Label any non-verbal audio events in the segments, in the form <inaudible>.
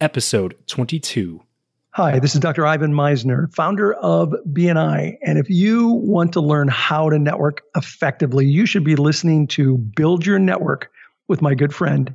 episode 22. Hi, this is Dr. Ivan Misner, founder of BNI. And if you want to learn how to network effectively, you should be listening to Build Your Network with my good friend,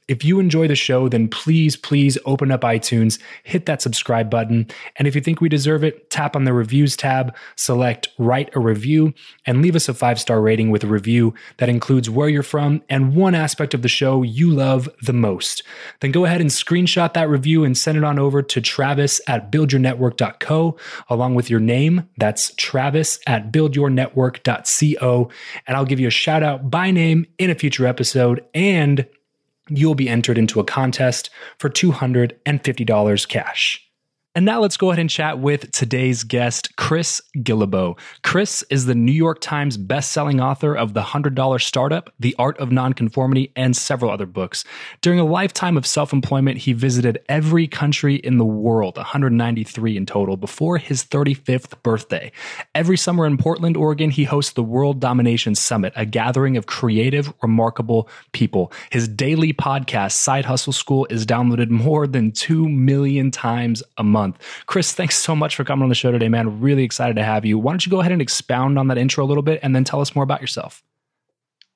if you enjoy the show, then please, please open up iTunes, hit that subscribe button. And if you think we deserve it, tap on the reviews tab, select write a review, and leave us a five star rating with a review that includes where you're from and one aspect of the show you love the most. Then go ahead and screenshot that review and send it on over to Travis at buildyournetwork.co along with your name. That's Travis at buildyournetwork.co. And I'll give you a shout out by name in a future episode. And you'll be entered into a contest for $250 cash. And now let's go ahead and chat with today's guest, Chris Guillebeau. Chris is the New York Times best-selling author of The $100 Startup, The Art of Nonconformity, and several other books. During a lifetime of self-employment, he visited every country in the world, 193 in total, before his 35th birthday. Every summer in Portland, Oregon, he hosts the World Domination Summit, a gathering of creative, remarkable people. His daily podcast, Side Hustle School, is downloaded more than 2 million times a month month. Chris, thanks so much for coming on the show today, man. Really excited to have you. Why don't you go ahead and expound on that intro a little bit and then tell us more about yourself?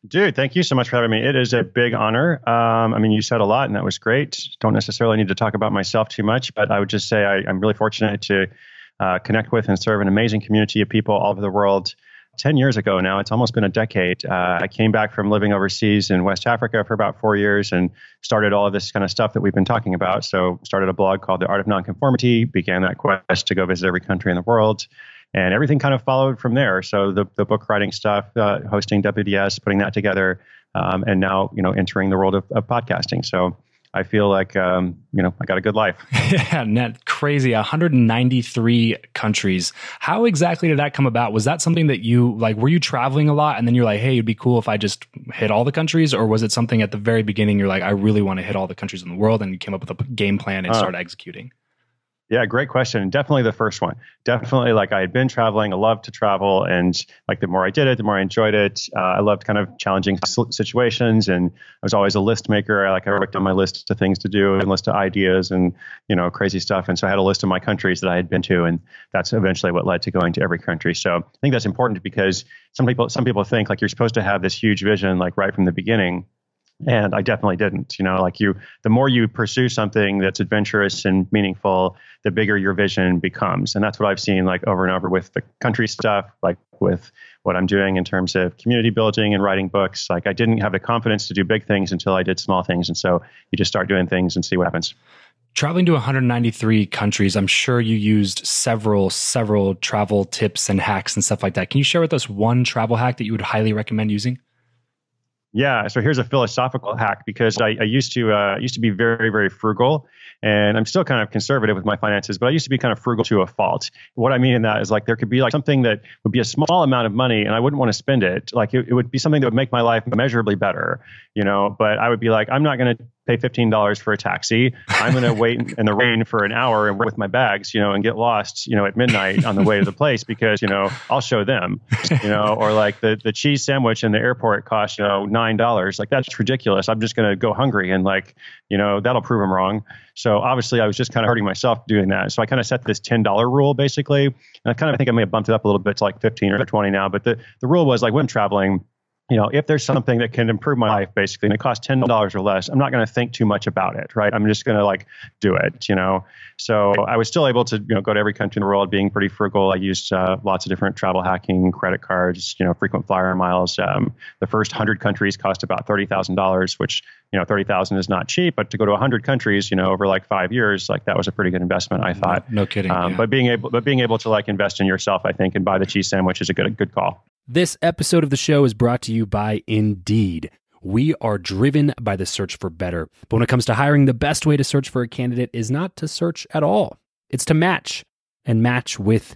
Dude, thank you so much for having me. It is a big honor. Um, I mean, you said a lot, and that was great. Don't necessarily need to talk about myself too much, but I would just say I, am really fortunate to uh, connect with and serve an amazing community of people all over the world. 10 years ago now, it's almost been a decade. Uh, I came back from living overseas in West Africa for about four years and started all of this kind of stuff that we've been talking about. So, started a blog called The Art of Nonconformity, began that quest to go visit every country in the world. And everything kind of followed from there. So, the, the book writing stuff, uh, hosting WDS, putting that together, um, and now, you know, entering the world of, of podcasting. So, I feel like um, you know I got a good life. <laughs> yeah, net crazy. 193 countries. How exactly did that come about? Was that something that you like, were you traveling a lot and then you're like, hey, it'd be cool if I just hit all the countries? Or was it something at the very beginning you're like, I really want to hit all the countries in the world and you came up with a game plan and uh, started executing? Yeah, great question. Definitely the first one. Definitely, like I had been traveling. I loved to travel, and like the more I did it, the more I enjoyed it. Uh, I loved kind of challenging situations, and I was always a list maker. I like I worked on my list of things to do and list of ideas and you know crazy stuff. And so I had a list of my countries that I had been to, and that's eventually what led to going to every country. So I think that's important because some people some people think like you're supposed to have this huge vision like right from the beginning and i definitely didn't you know like you the more you pursue something that's adventurous and meaningful the bigger your vision becomes. And that's what i've seen like over and over with the country stuff like with what i'm doing in terms of community building and writing books. Like i didn't have the confidence to do big things until i did small things. And so you just start doing things and see what happens. Traveling to 193 countries i'm sure you used several several travel tips and hacks and stuff like that. Can you share with us one travel hack that you would highly recommend using yeah. So here's a philosophical hack because I, I used to uh, used to be very very frugal, and I'm still kind of conservative with my finances, but I used to be kind of frugal to a fault. What I mean in that is like there could be like something that would be a small amount of money, and I wouldn't want to spend it. Like it, it would be something that would make my life measurably better, you know. But I would be like, I'm not going to pay $15 for a taxi. I'm going <laughs> to wait in the rain for an hour and with my bags, you know, and get lost, you know, at midnight on the way to the place because, you know, I'll show them, you know, or like the, the cheese sandwich in the airport costs, you know, $9. Like that's ridiculous. I'm just going to go hungry and like, you know, that'll prove them wrong. So obviously I was just kind of hurting myself doing that. So I kind of set this $10 rule basically. And I kind of think I may have bumped it up a little bit to like 15 or 20 now, but the, the rule was like when traveling, you know, if there's something that can improve my life, basically, and it costs ten dollars or less, I'm not going to think too much about it, right? I'm just going to like do it, you know. So I was still able to, you know, go to every country in the world, being pretty frugal. I used uh, lots of different travel hacking, credit cards, you know, frequent flyer miles. Um, the first hundred countries cost about thirty thousand dollars, which you know, thirty thousand is not cheap, but to go to hundred countries, you know, over like five years, like that was a pretty good investment, I thought. No, no kidding. Um, yeah. But being able, but being able to like invest in yourself, I think, and buy the cheese sandwich is a good, a good call. This episode of the show is brought to you by Indeed. We are driven by the search for better. But when it comes to hiring, the best way to search for a candidate is not to search at all, it's to match and match with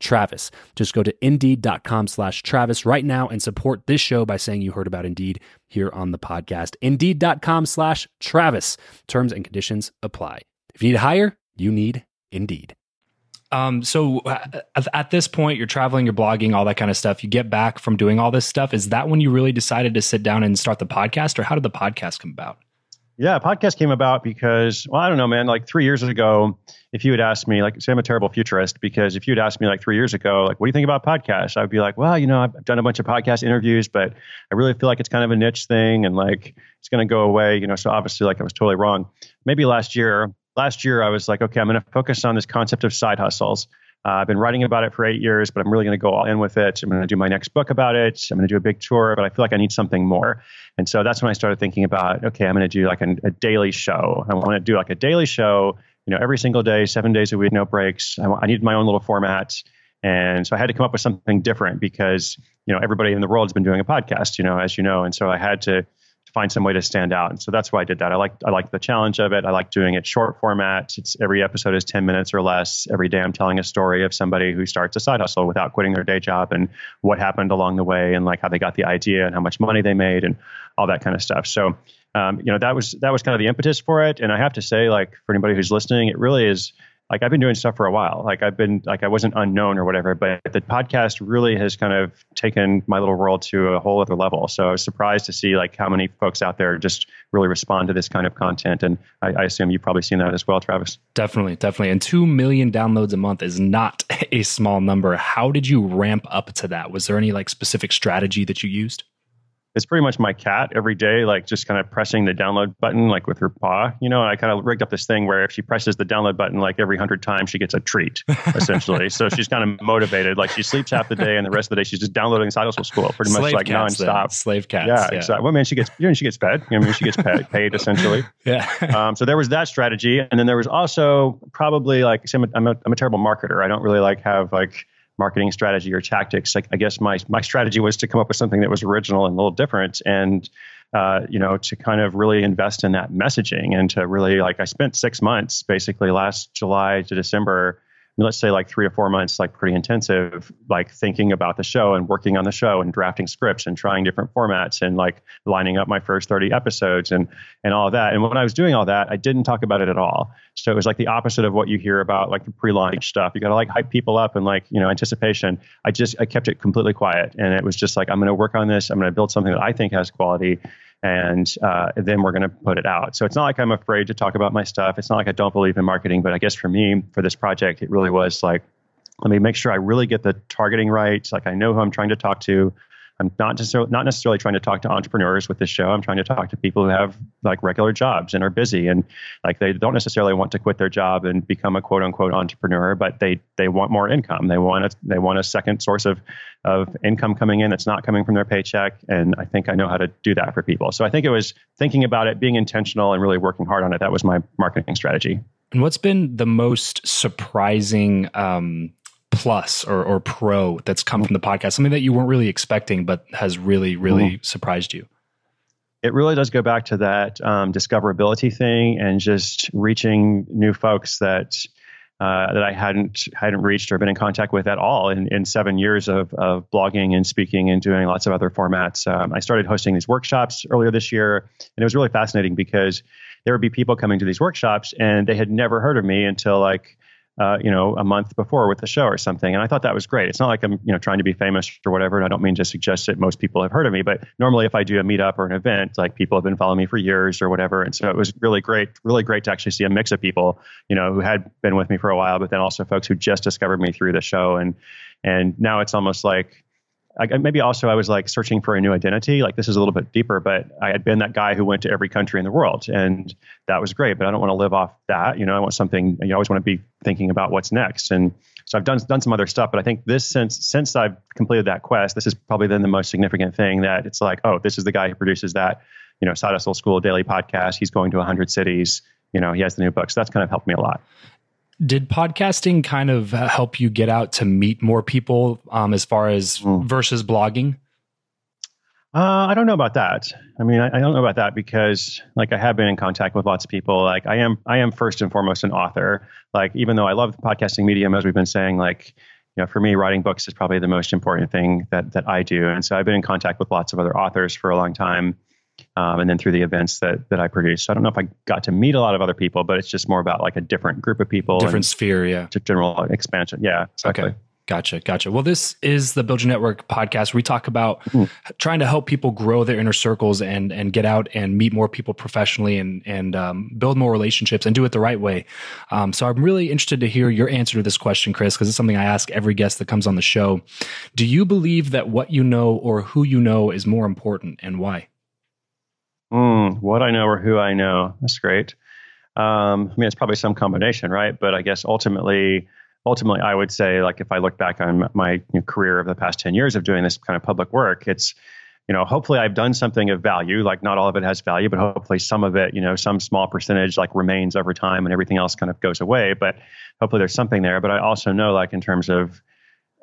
Travis. Just go to indeed.com slash Travis right now and support this show by saying you heard about Indeed here on the podcast. Indeed.com slash Travis. Terms and conditions apply. If you need to hire, you need Indeed. Um, so at this point, you're traveling, you're blogging, all that kind of stuff. You get back from doing all this stuff. Is that when you really decided to sit down and start the podcast, or how did the podcast come about? Yeah, podcast came about because, well, I don't know, man. Like three years ago, if you had asked me, like, say I'm a terrible futurist, because if you'd asked me like three years ago, like, what do you think about podcasts? I would be like, well, you know, I've done a bunch of podcast interviews, but I really feel like it's kind of a niche thing and like it's going to go away, you know. So obviously, like, I was totally wrong. Maybe last year, last year, I was like, okay, I'm going to focus on this concept of side hustles. Uh, I've been writing about it for eight years, but I'm really going to go all in with it. I'm going to do my next book about it. I'm going to do a big tour, but I feel like I need something more. And so that's when I started thinking about, okay, I'm going to do like a, a daily show. I want to do like a daily show, you know, every single day, seven days a week, no breaks. I, I need my own little format. And so I had to come up with something different because, you know, everybody in the world has been doing a podcast, you know, as you know. And so I had to find some way to stand out. And so that's why I did that. I like I like the challenge of it. I like doing it short format. It's every episode is 10 minutes or less. Every day I'm telling a story of somebody who starts a side hustle without quitting their day job and what happened along the way and like how they got the idea and how much money they made and all that kind of stuff. So um, you know that was that was kind of the impetus for it. And I have to say, like for anybody who's listening, it really is like I've been doing stuff for a while. Like I've been like I wasn't unknown or whatever, but the podcast really has kind of taken my little world to a whole other level. So I was surprised to see like how many folks out there just really respond to this kind of content. And I, I assume you've probably seen that as well, Travis. Definitely, definitely. And two million downloads a month is not <laughs> a small number. How did you ramp up to that? Was there any like specific strategy that you used? It's pretty much my cat every day, like just kind of pressing the download button, like with her paw. You know, I kind of rigged up this thing where if she presses the download button, like every hundred times, she gets a treat, <laughs> essentially. so she's kind of motivated. Like she sleeps half the day, and the rest of the day she's just downloading Hustle School, pretty Slave much like cats, then. nonstop. Slave cats. Yeah, Yeah. exactly. Well, I mean, she gets, you know, she gets paid. I mean, she gets paid, <laughs> paid essentially. Yeah. Um, so there was that strategy, and then there was also probably like see, I'm a, I'm a, I'm a terrible marketer. I don't really like have like marketing strategy or tactics. Like I guess my my strategy was to come up with something that was original and a little different, and uh, you know to kind of really invest in that messaging and to really like I spent six months basically last July to December. Mean, let's say like three to four months, like pretty intensive, like thinking about the show and working on the show and drafting scripts and trying different formats and like lining up my first 30 episodes and and all that. And when I was doing all that, I didn't talk about it at all. So it was like the opposite of what you hear about like the pre-launch stuff. You got to like hype people up and like, you know, anticipation. I just I kept it completely quiet and it was just like I'm going to work on this. I'm going to build something that I think has quality and uh, then we're going to put it out. So it's not like I'm afraid to talk about my stuff. It's not like I don't believe in marketing, but I guess for me, for this project, it really was like, let me make sure I really get the targeting right. Like I know who I'm trying to talk to. I'm not necessarily not necessarily trying to talk to entrepreneurs with this show. I'm trying to talk to people who have like regular jobs and are busy and like they don't necessarily want to quit their job and become a quote unquote entrepreneur, but they they want more income. They want a they want a second source of of income coming in that's not coming from their paycheck. And I think I know how to do that for people. So I think it was thinking about it, being intentional, and really working hard on it. That was my marketing strategy. And what's been the most surprising um, plus or, or pro that's come from the podcast? Something that you weren't really expecting, but has really, really surprised you. it really does go back to that um, discoverability thing and just reaching new folks that uh, that I hadn't hadn't reached or been in contact with at all in, in seven years of, of blogging and speaking and doing lots of other formats. Um, I started hosting these workshops earlier this year, and it was really fascinating because there would be people coming to these workshops and they had never heard of me until like uh, you know, a month before with the show or something. And I thought that was great. It's not like I'm, you know, trying to be famous or whatever. And I don't mean to suggest that most people have heard of me, but normally if I do a meetup or an event, like people have been following me for years or whatever. And so it was really great, really great to actually see a mix of people, you know, who had been with me for a while, but then also folks who just discovered me through the show. And, and now it's almost like, I, maybe also I was like searching for a new identity. Like this is a little bit deeper, but I had been that guy who went to every country in the world, and that was great. But I don't want to live off that. You know, I want something. You always want to be thinking about what's next. And so I've done done some other stuff, but I think this since since I've completed that quest, this is probably then the most significant thing that it's like, oh, this is the guy who produces that. You know, Side Hustle School daily podcast. He's going to 100 cities. You know, he has the new book. So that's kind of helped me a lot. Did podcasting kind of uh, help you get out to meet more people um, as far as Mm. versus blogging? Uh, I don't know about that. I mean, I, I don't know about that because, like, I have been in contact with lots of people. Like, I am, I am first and foremost an author. Like, even though I love the podcasting medium, as we've been saying, like, you know, for me, writing books is probably the most important thing that that I do. And so, I've been in contact with lots of other authors for a long time, um, and then through the events that that I produce. So I don't know if I got to meet a lot of other people, but it's just more about like a different group of people, Different sphere, yeah. general expansion. Yeah, exactly. Okay. Gotcha. Gotcha. Well, this is the Build Your Network podcast. We talk about trying to help people grow their inner circles and and get out and meet more people professionally and and um, build more relationships and do it the right way. Um, so I'm really interested to hear your answer to this question, Chris, because it's something I ask every guest that comes on the show. Do you believe that what you know or who you know is more important, and why? Mm, what I know or who I know. That's great. Um, I mean, it's probably some combination, right? But I guess ultimately, ultimately, I would say, like, if I look back on my career of the past 10 years of doing this kind of public work, it's, you know, hopefully I've done something of value. Like, not all of it has value, but hopefully some of it, you know, some small percentage like remains over time and everything else kind of goes away. But hopefully there's something there. But I also know, like, in terms of,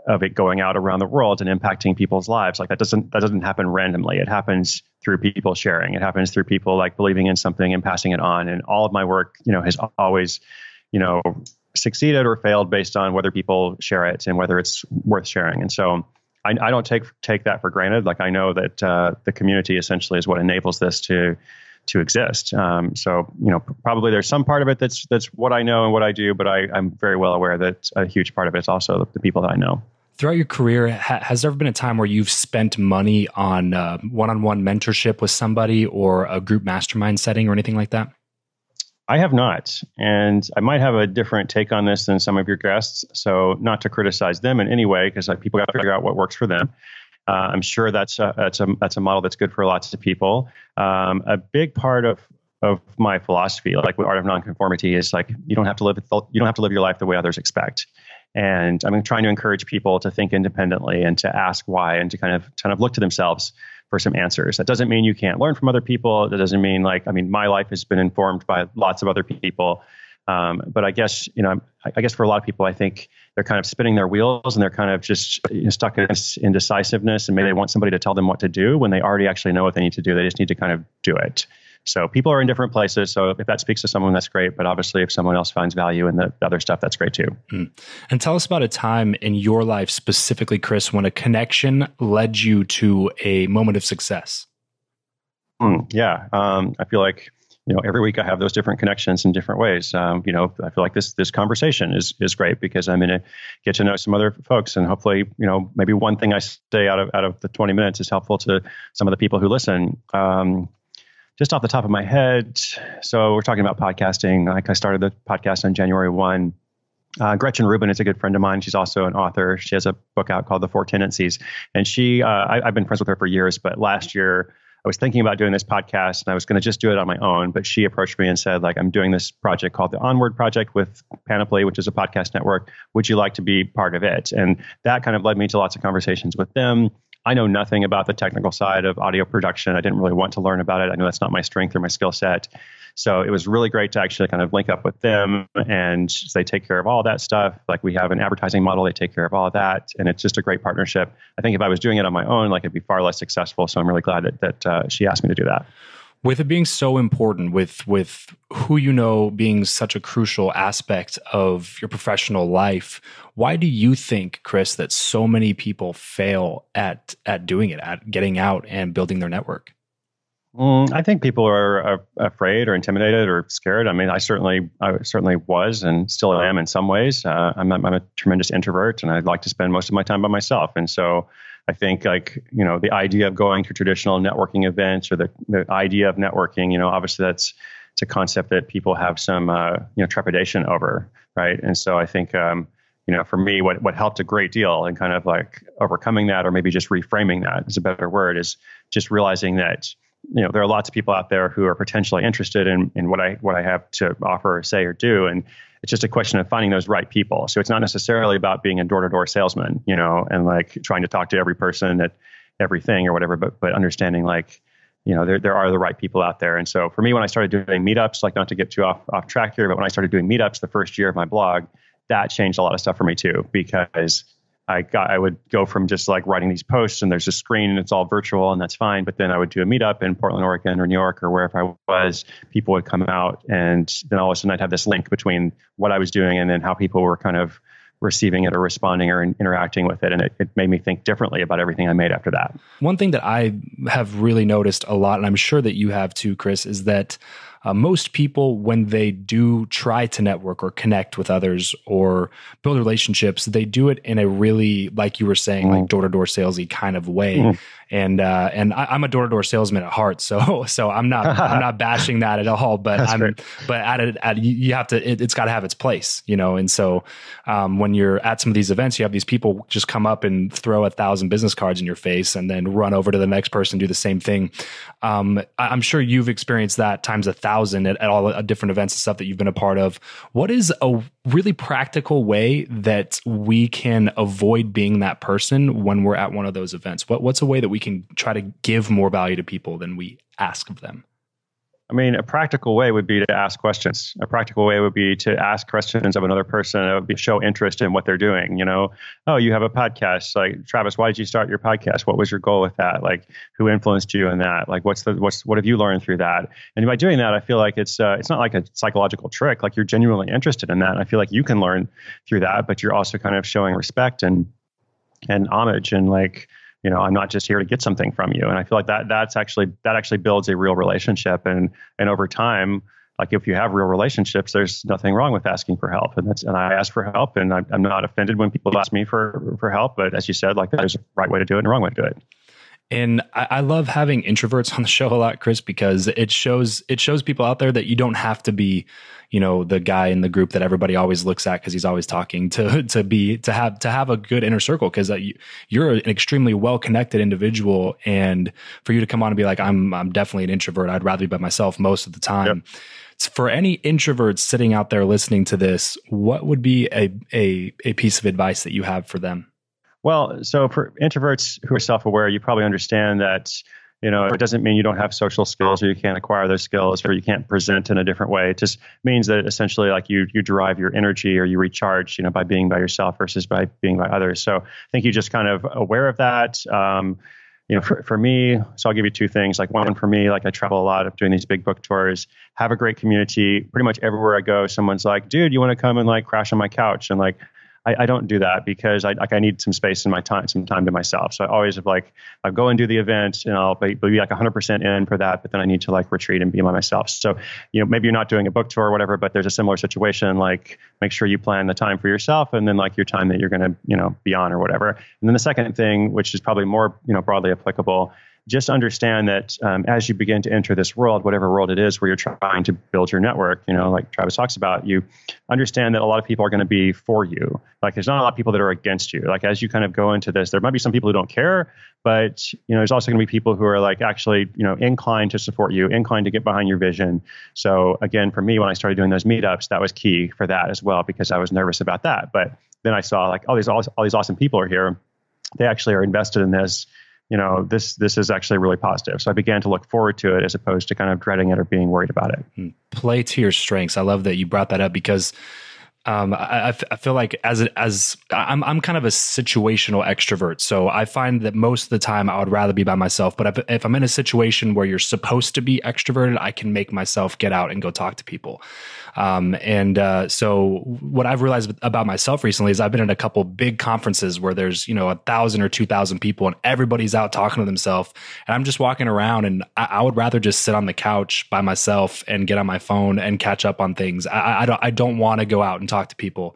of it going out around the world and impacting people's lives like that doesn't that doesn't happen randomly it happens through people sharing it happens through people like believing in something and passing it on and all of my work you know has always you know succeeded or failed based on whether people share it and whether it's worth sharing. And so I, I don't take take that for granted. Like I know that uh, the community essentially is what enables this to to exist. Um, so you know probably there's some part of it that's that's what I know and what I do, but I, I'm very well aware that a huge part of it is also the, the people that I know. Throughout your career, ha- has there ever been a time where you've spent money on uh, one-on-one mentorship with somebody or a group mastermind setting or anything like that? I have not, and I might have a different take on this than some of your guests. So, not to criticize them in any way, because like, people got to figure out what works for them. Uh, I'm sure that's a, that's a that's a model that's good for lots of people. Um, a big part of of my philosophy, like with art of nonconformity, is like you don't have to live you don't have to live your life the way others expect. And I'm trying to encourage people to think independently and to ask why and to kind of kind of look to themselves for some answers. That doesn't mean you can't learn from other people. That doesn't mean like I mean my life has been informed by lots of other people. Um, but I guess you know I, guess for a lot of people I think they're kind of spinning their wheels and they're kind of just you know, stuck in indecisiveness and maybe they want somebody to tell them what to do when they already actually know what they need to do. They just need to kind of do it. So people are in different places. So if that speaks to someone, that's great. But obviously, if someone else finds value in the other stuff, that's great too. Mm. And tell us about a time in your life, specifically, Chris, when a connection led you to a moment of success. Mm, yeah, um, I feel like you know every week I have those different connections in different ways. Um, you know, I feel like this this conversation is is great because I'm going to get to know some other folks, and hopefully, you know, maybe one thing I say out of out of the 20 minutes is helpful to some of the people who listen. Um, just off the top of my head, so we're talking about podcasting. Like I started the podcast on January 1. Uh, Gretchen Rubin is a good friend of mine. She's also an author. She has a book out called The Four Tendencies. And she, uh, I, have been friends with her for years, but last year I was thinking about doing this podcast and I was going to just do it on my own. But she approached me and said, like, I'm doing this project called the Onward Project with Panoply, which is a podcast network. Would you like to be part of it? And that kind of led me to lots of conversations with them. I know nothing about the technical side of audio production. I didn't really want to learn about it. I know that's not my strength or my skill set. So it was really great to actually kind of link up with them and they take care of all that stuff. Like we have an advertising model, they take care of all of that. And it's just a great partnership. I think if I was doing it on my own, like it'd be far less successful. So I'm really glad that, that uh, she asked me to do that with it being so important with with who you know being such a crucial aspect of your professional life why do you think chris that so many people fail at at doing it at getting out and building their network mm, I think people are, are, afraid or intimidated or scared. I mean, I certainly, I certainly was and still am in some ways. Uh, I'm, I'm a tremendous introvert, and I'd like to spend most of my time by myself. And so, I think like you know the idea of going to traditional networking events or the, the idea of networking, you know, obviously that's it's a concept that people have some uh, you know trepidation over, right? And so I think um, you know for me, what what helped a great deal in kind of like overcoming that, or maybe just reframing that is a better word, is just realizing that you know there are lots of people out there who are potentially interested in in what I what I have to offer, or say, or do, and it's just a question of finding those right people. So it's not necessarily about being a door to door salesman, you know, and like trying to talk to every person at everything or whatever, but but understanding like you know there there are the right people out there. And so for me, when I started doing meetups, like not to get too off off track here, but when I started doing meetups the first year of my blog, that changed a lot of stuff for me too because I got I would go from just like writing these posts and there's a screen and it's all virtual and that's fine. But then I would do a meetup in Portland, Oregon or New York or wherever I was. People would come out and then all of a sudden I'd have this link between what I was doing and then how people were kind of receiving it or responding or interacting with it. And it, it made me think differently about everything I made after that. One thing that I have really noticed a lot, and I'm sure that you have too, Chris, is that uh, most people, when they do try to network or connect with others or build relationships, they do it in a really, like you were saying, like door to door salesy kind of way. Mm. And uh, and I, am a door to door salesman at heart, so <laughs> so I'm not I'm not <laughs> bashing that at all. But I'm great. but at it at you have to it, has got to have its place, you know. And so um, when you're at some of these events, you have these people just come up and throw a thousand business cards in your face, and then run over to the next person do the same thing. Um, I'm sure you've experienced that times a thousand thousand at, at all uh, different events and stuff that you've been a part of. What is a really practical way that we can avoid being that person when we're at one of those events? What what's a way that we can try to give more value to people than we ask of them? I mean, a practical way would be to ask questions. A practical way would be to ask questions of another person. It would be show interest in what they're doing. You know, oh, you have a podcast. Like Travis, why did you start your podcast? What was your goal with that? Like, who influenced you in that? Like, what's the what's what have you learned through that? And by doing that, I feel like it's uh, it's not like a psychological trick. Like you're genuinely interested in that. And I feel like you can learn through that, but you're also kind of showing respect and and homage and like you know i'm not just here to get something from you. And i feel like that that's actually that actually builds a real relationship. And and over time like if you have real relationships there's nothing wrong with asking for help. And that's and i ask for help and i'm, I'm not offended when people ask me for for help. But as you said like there's a right way to do it and a wrong way to do it and I, I, love having introverts on the show a lot, Chris, because it shows it shows people out there that you don't have to be, you know, the guy in the group that everybody always looks at because he's always talking to <laughs> to be to have to have a good inner circle because uh, you, you're an extremely well connected individual, and for you to come on and be like, I'm I'm definitely an introvert. I'd rather be by myself most of the time. Yep. For any introverts sitting out there listening to this, what would be a, a a piece of advice that you have for them? Well, so for introverts who are self-aware, you probably understand that you know it doesn't mean you don't have social skills or you can't acquire those skills or you can't present in a different way. It just means that essentially like you you derive your energy or you recharge, you know, by being by yourself versus by being by others. So I think you just kind of aware of that. Um, you know, for, for me, so I'll give you two things. Like one for me, like I travel a lot of doing these big book tours, have a great community. Pretty much everywhere I go, someone's like, dude, you want to come and like crash on my couch? And like, I, I, don't do that because I like I need some space in my time, some time to myself. So I always like I go and do the event and I'll be, be like 100% in for that, but then I need to like retreat and be by myself. So you know maybe you're not doing a book tour or whatever, but there's a similar situation. Like make sure you plan the time for yourself and then like your time that you're going to you know be on or whatever. And then the second thing, which is probably more you know broadly applicable, just understand that um, as you begin to enter this world, whatever world it is where you're trying to build your network, you know, like Travis talks about, you understand that a lot of people are going to be for you. Like there's not a lot of people that are against you. Like as you kind of go into this, there might be some people who don't care, but you know, there's also going to be people who are like actually, you know, inclined to support you, inclined to get behind your vision. So again, for me, when I started doing those meetups, that was key for that as well because I was nervous about that. But then I saw like all these all, all these awesome people are here. They actually are invested in this you know this this is actually really positive. So i began to look forward to it as opposed to kind of dreading it or being worried about it. Hmm. play to your strengths. I love that you brought that up because um, I, I feel like as as I'm I'm kind of a situational extrovert, so I find that most of the time I would rather be by myself. But if, if I'm in a situation where you're supposed to be extroverted, I can make myself get out and go talk to people. Um, and uh, so what I've realized about myself recently is I've been at a couple big conferences where there's you know a thousand or two thousand people and everybody's out talking to themselves, and I'm just walking around and I, I, would rather just sit on the couch by myself and get on my phone and catch up on things. I, I don't I don't want to go out and talk talk to people.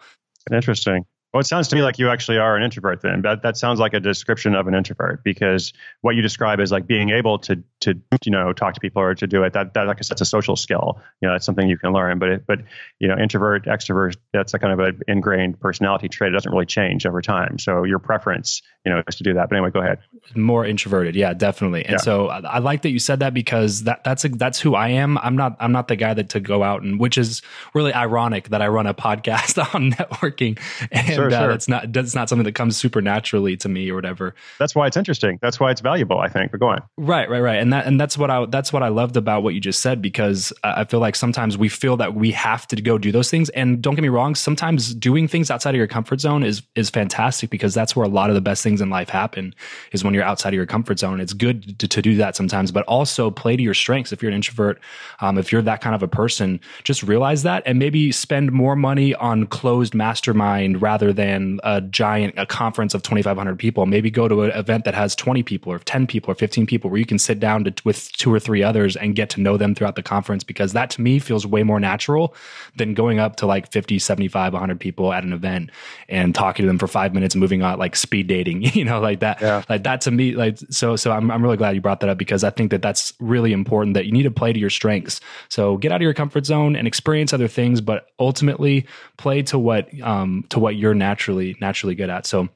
Interesting. Well, it sounds to me like you actually are an introvert then. That that sounds like a description of an introvert because what you describe is like being able to to you know talk to people or to do it. That that like I said, it's a social skill. You know, it's something you can learn. But it, but you know, introvert, extrovert, that's a kind of an ingrained personality trait. It doesn't really change over time. So your preference, you know, is to do that. But anyway, go ahead. More introverted, yeah, definitely. And yeah. so I, I, like that you said that because that that's a, that's who I am. I'm not I'm not the guy that to go out and which is really ironic that I run a <laughs> podcast on networking and sure, uh, sure. it's not that's not something that comes supernaturally to me or whatever. That's why it's interesting. That's why it's valuable. I think. But go on. Right, right, right. And that and that's what I that's what I loved about what you just said because I feel like sometimes we feel that we have to go do those things. And don't get me wrong, sometimes doing things outside of your comfort zone is is fantastic because that's where a lot of the best things in life happen is when you're outside of your comfort zone. It's good to, to do that sometimes, but also play to your strengths. If you're an introvert, um, if you're that kind of a person, just realize that and maybe spend more money on closed mastermind rather than a giant a conference of 2500 people. Maybe go to an event that has 20 people or 10 people or 15 people where you can sit down to, with two or three others and get to know them throughout the conference because that to me feels way more natural than going up to like 50 75 100 people at an event and talking to them for five minutes moving on like speed dating <laughs> you know like that. Yeah. like that to me like so so I'm, I'm really glad you brought that up because i think that that's really important that you need to play to your strengths. So get out of your comfort zone and experience other things but ultimately play to what um to what you're naturally naturally good at. So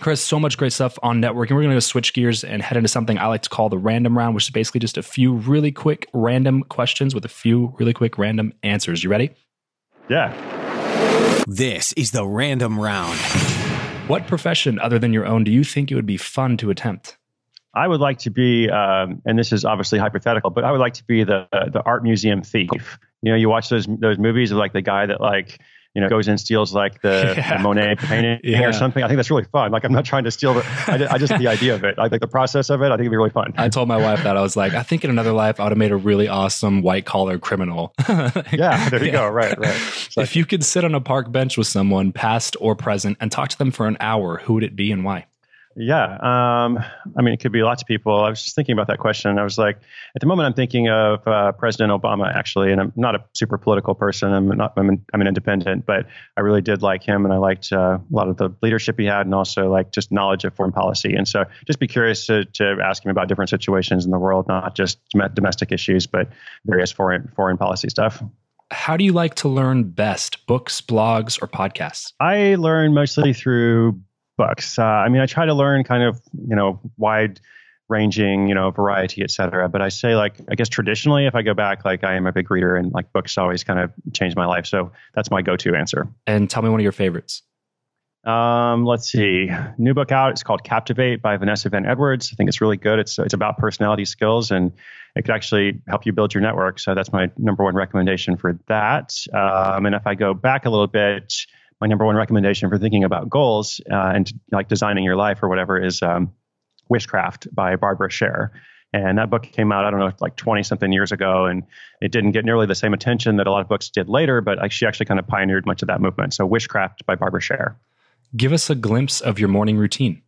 Chris, so much great stuff on networking. We're going to switch gears and head into something I like to call the random round, which is basically just a few really quick random questions with a few really quick random answers. You ready? Yeah. This is the random round. What profession other than your own do you think it would be fun to attempt? I would like to be, um, and this is obviously hypothetical, but I would like to be the the art museum thief. You know, you watch those those movies of like the guy that like you know, goes and steals like the, <laughs> yeah. the Monet painting <laughs> yeah. or something. I think that's really fun. Like I'm not trying to steal the, I just, I just the idea of it. I think the process of it. I think it'd be really fun. I told my wife that I was like, I think in another life I would have made a really awesome white collar criminal. <laughs> yeah, there you yeah. go. Right, right. Like, if you could sit on a park bench with someone, past or present, and talk to them for an hour, who would it be and why? Yeah. Um, I mean, it could be lots of people. I was just thinking about that question. I was like, at the moment, I'm thinking of uh, President Obama, actually, and I'm not a super political person. I'm not, I'm an, I'm an independent, but I really did like him and I liked uh, a lot of the leadership he had and also like just knowledge of foreign policy. And so just be curious to, to ask him about different situations in the world, not just domestic issues, but various foreign, foreign policy stuff how do you like to learn best books blogs or podcasts i learn mostly through books. Uh, I mean, I try to learn kind of, you know, wide ranging, you know, variety, et cetera. But I say like, I guess traditionally, if I go back, like I am a big reader and like books always kind of changed my life. So that's my go-to answer. And tell me one of your favorites. Um, let's see. New book out. It's called Captivate by Vanessa Van Edwards. I think it's really good. It's it's about personality skills and it could actually help you build your network. So that's my number one recommendation for that. Um, and if I go back a little bit, my number one recommendation for thinking about goals uh, and like designing your life or whatever is um, Wishcraft by Barbara Sher. And that book came out, I don't know, like 20 something years ago. And it didn't get nearly the same attention that a lot of books did later, but she actually kind of pioneered much of that movement. So, Wishcraft by Barbara Sher. Give us a glimpse of your morning routine.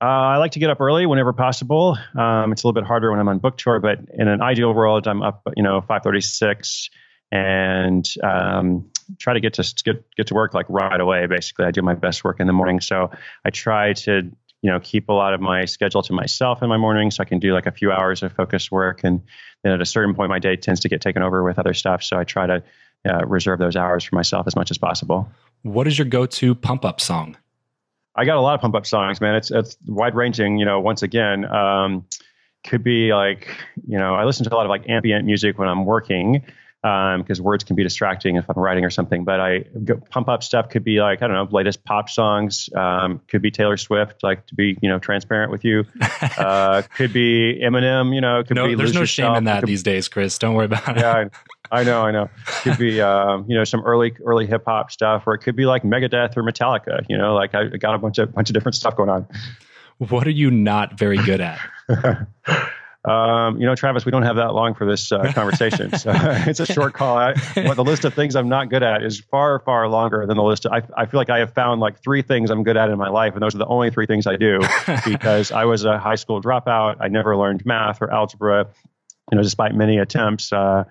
Uh, I like to get up early whenever possible. Um, it's a little bit harder when I'm on book tour, but in an ideal world, I'm up, you know, 5:36, and um, try to get to get get to work like right away. Basically, I do my best work in the morning, so I try to you know keep a lot of my schedule to myself in my morning, so I can do like a few hours of focused work, and then at a certain point, my day tends to get taken over with other stuff. So I try to uh, reserve those hours for myself as much as possible. What is your go-to pump up song? I got a lot of pump up songs, man. It's it's wide ranging. You know, once again. Um, could be like you know i listen to a lot of like ambient music when i'm working because um, words can be distracting if I'm writing or something. But I pump up stuff could be like I don't know, latest pop songs. Um, could be Taylor Swift, like to be you know transparent with you. <laughs> Uh, could be Eminem, you know. Could no, be there's no yourself. shame in that could, these days, Chris. Don't worry about yeah, it. Yeah, I, I, know, I know. Could be <laughs> um, you know some early early hip hop stuff, or it could be like Megadeth or Metallica. You know, like I got a bunch of bunch of different stuff going on. What are you not very good at? <laughs> Um, you know, Travis, we don't have that long for this uh, <laughs> conversation. so <laughs> <laughs> it's a short call. I, what the list of things I'm not good at is far, far longer than the list. Of, I, I feel like I have found like three things I'm good at in my life, and those are the only three things I do because I was a high school dropout. I never learned math or algebra. You know, despite many attempts, uh,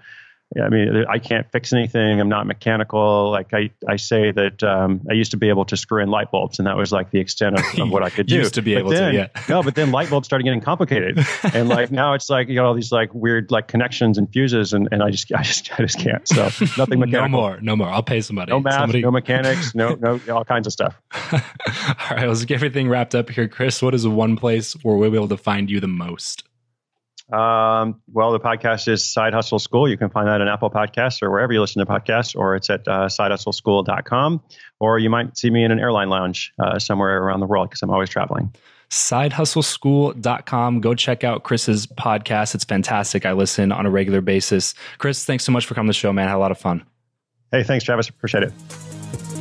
I mean, I can't fix anything. I'm not mechanical. Like I, I say that um, I used to be able to screw in light bulbs, and that was like the extent of, of what I could <laughs> do. used to be but able then, to, yeah. <laughs> no, but then light bulbs started getting complicated, <laughs> and like now it's like you got all these like weird like connections and fuses, and, and I just I just I just can't. So nothing mechanical. no more, no more. I'll pay somebody. No math, somebody... no mechanics, no no all kinds of stuff. all right, let's get everything wrapped up here, Chris. What is one place where we'll be able to find you the most? Um, well, the podcast is Side Hustle School. You can find that on Apple Podcasts or wherever you listen to podcasts, or it's at uh, sidehustleschool.com. Or you might see me in an airline lounge uh, somewhere around the world because I'm always traveling. Sidehustleschool.com. Go check out Chris's podcast. It's fantastic. I listen on a regular basis. Chris, thanks so much for coming to the show, man. I had a lot of fun. Hey, thanks, Travis. Appreciate it.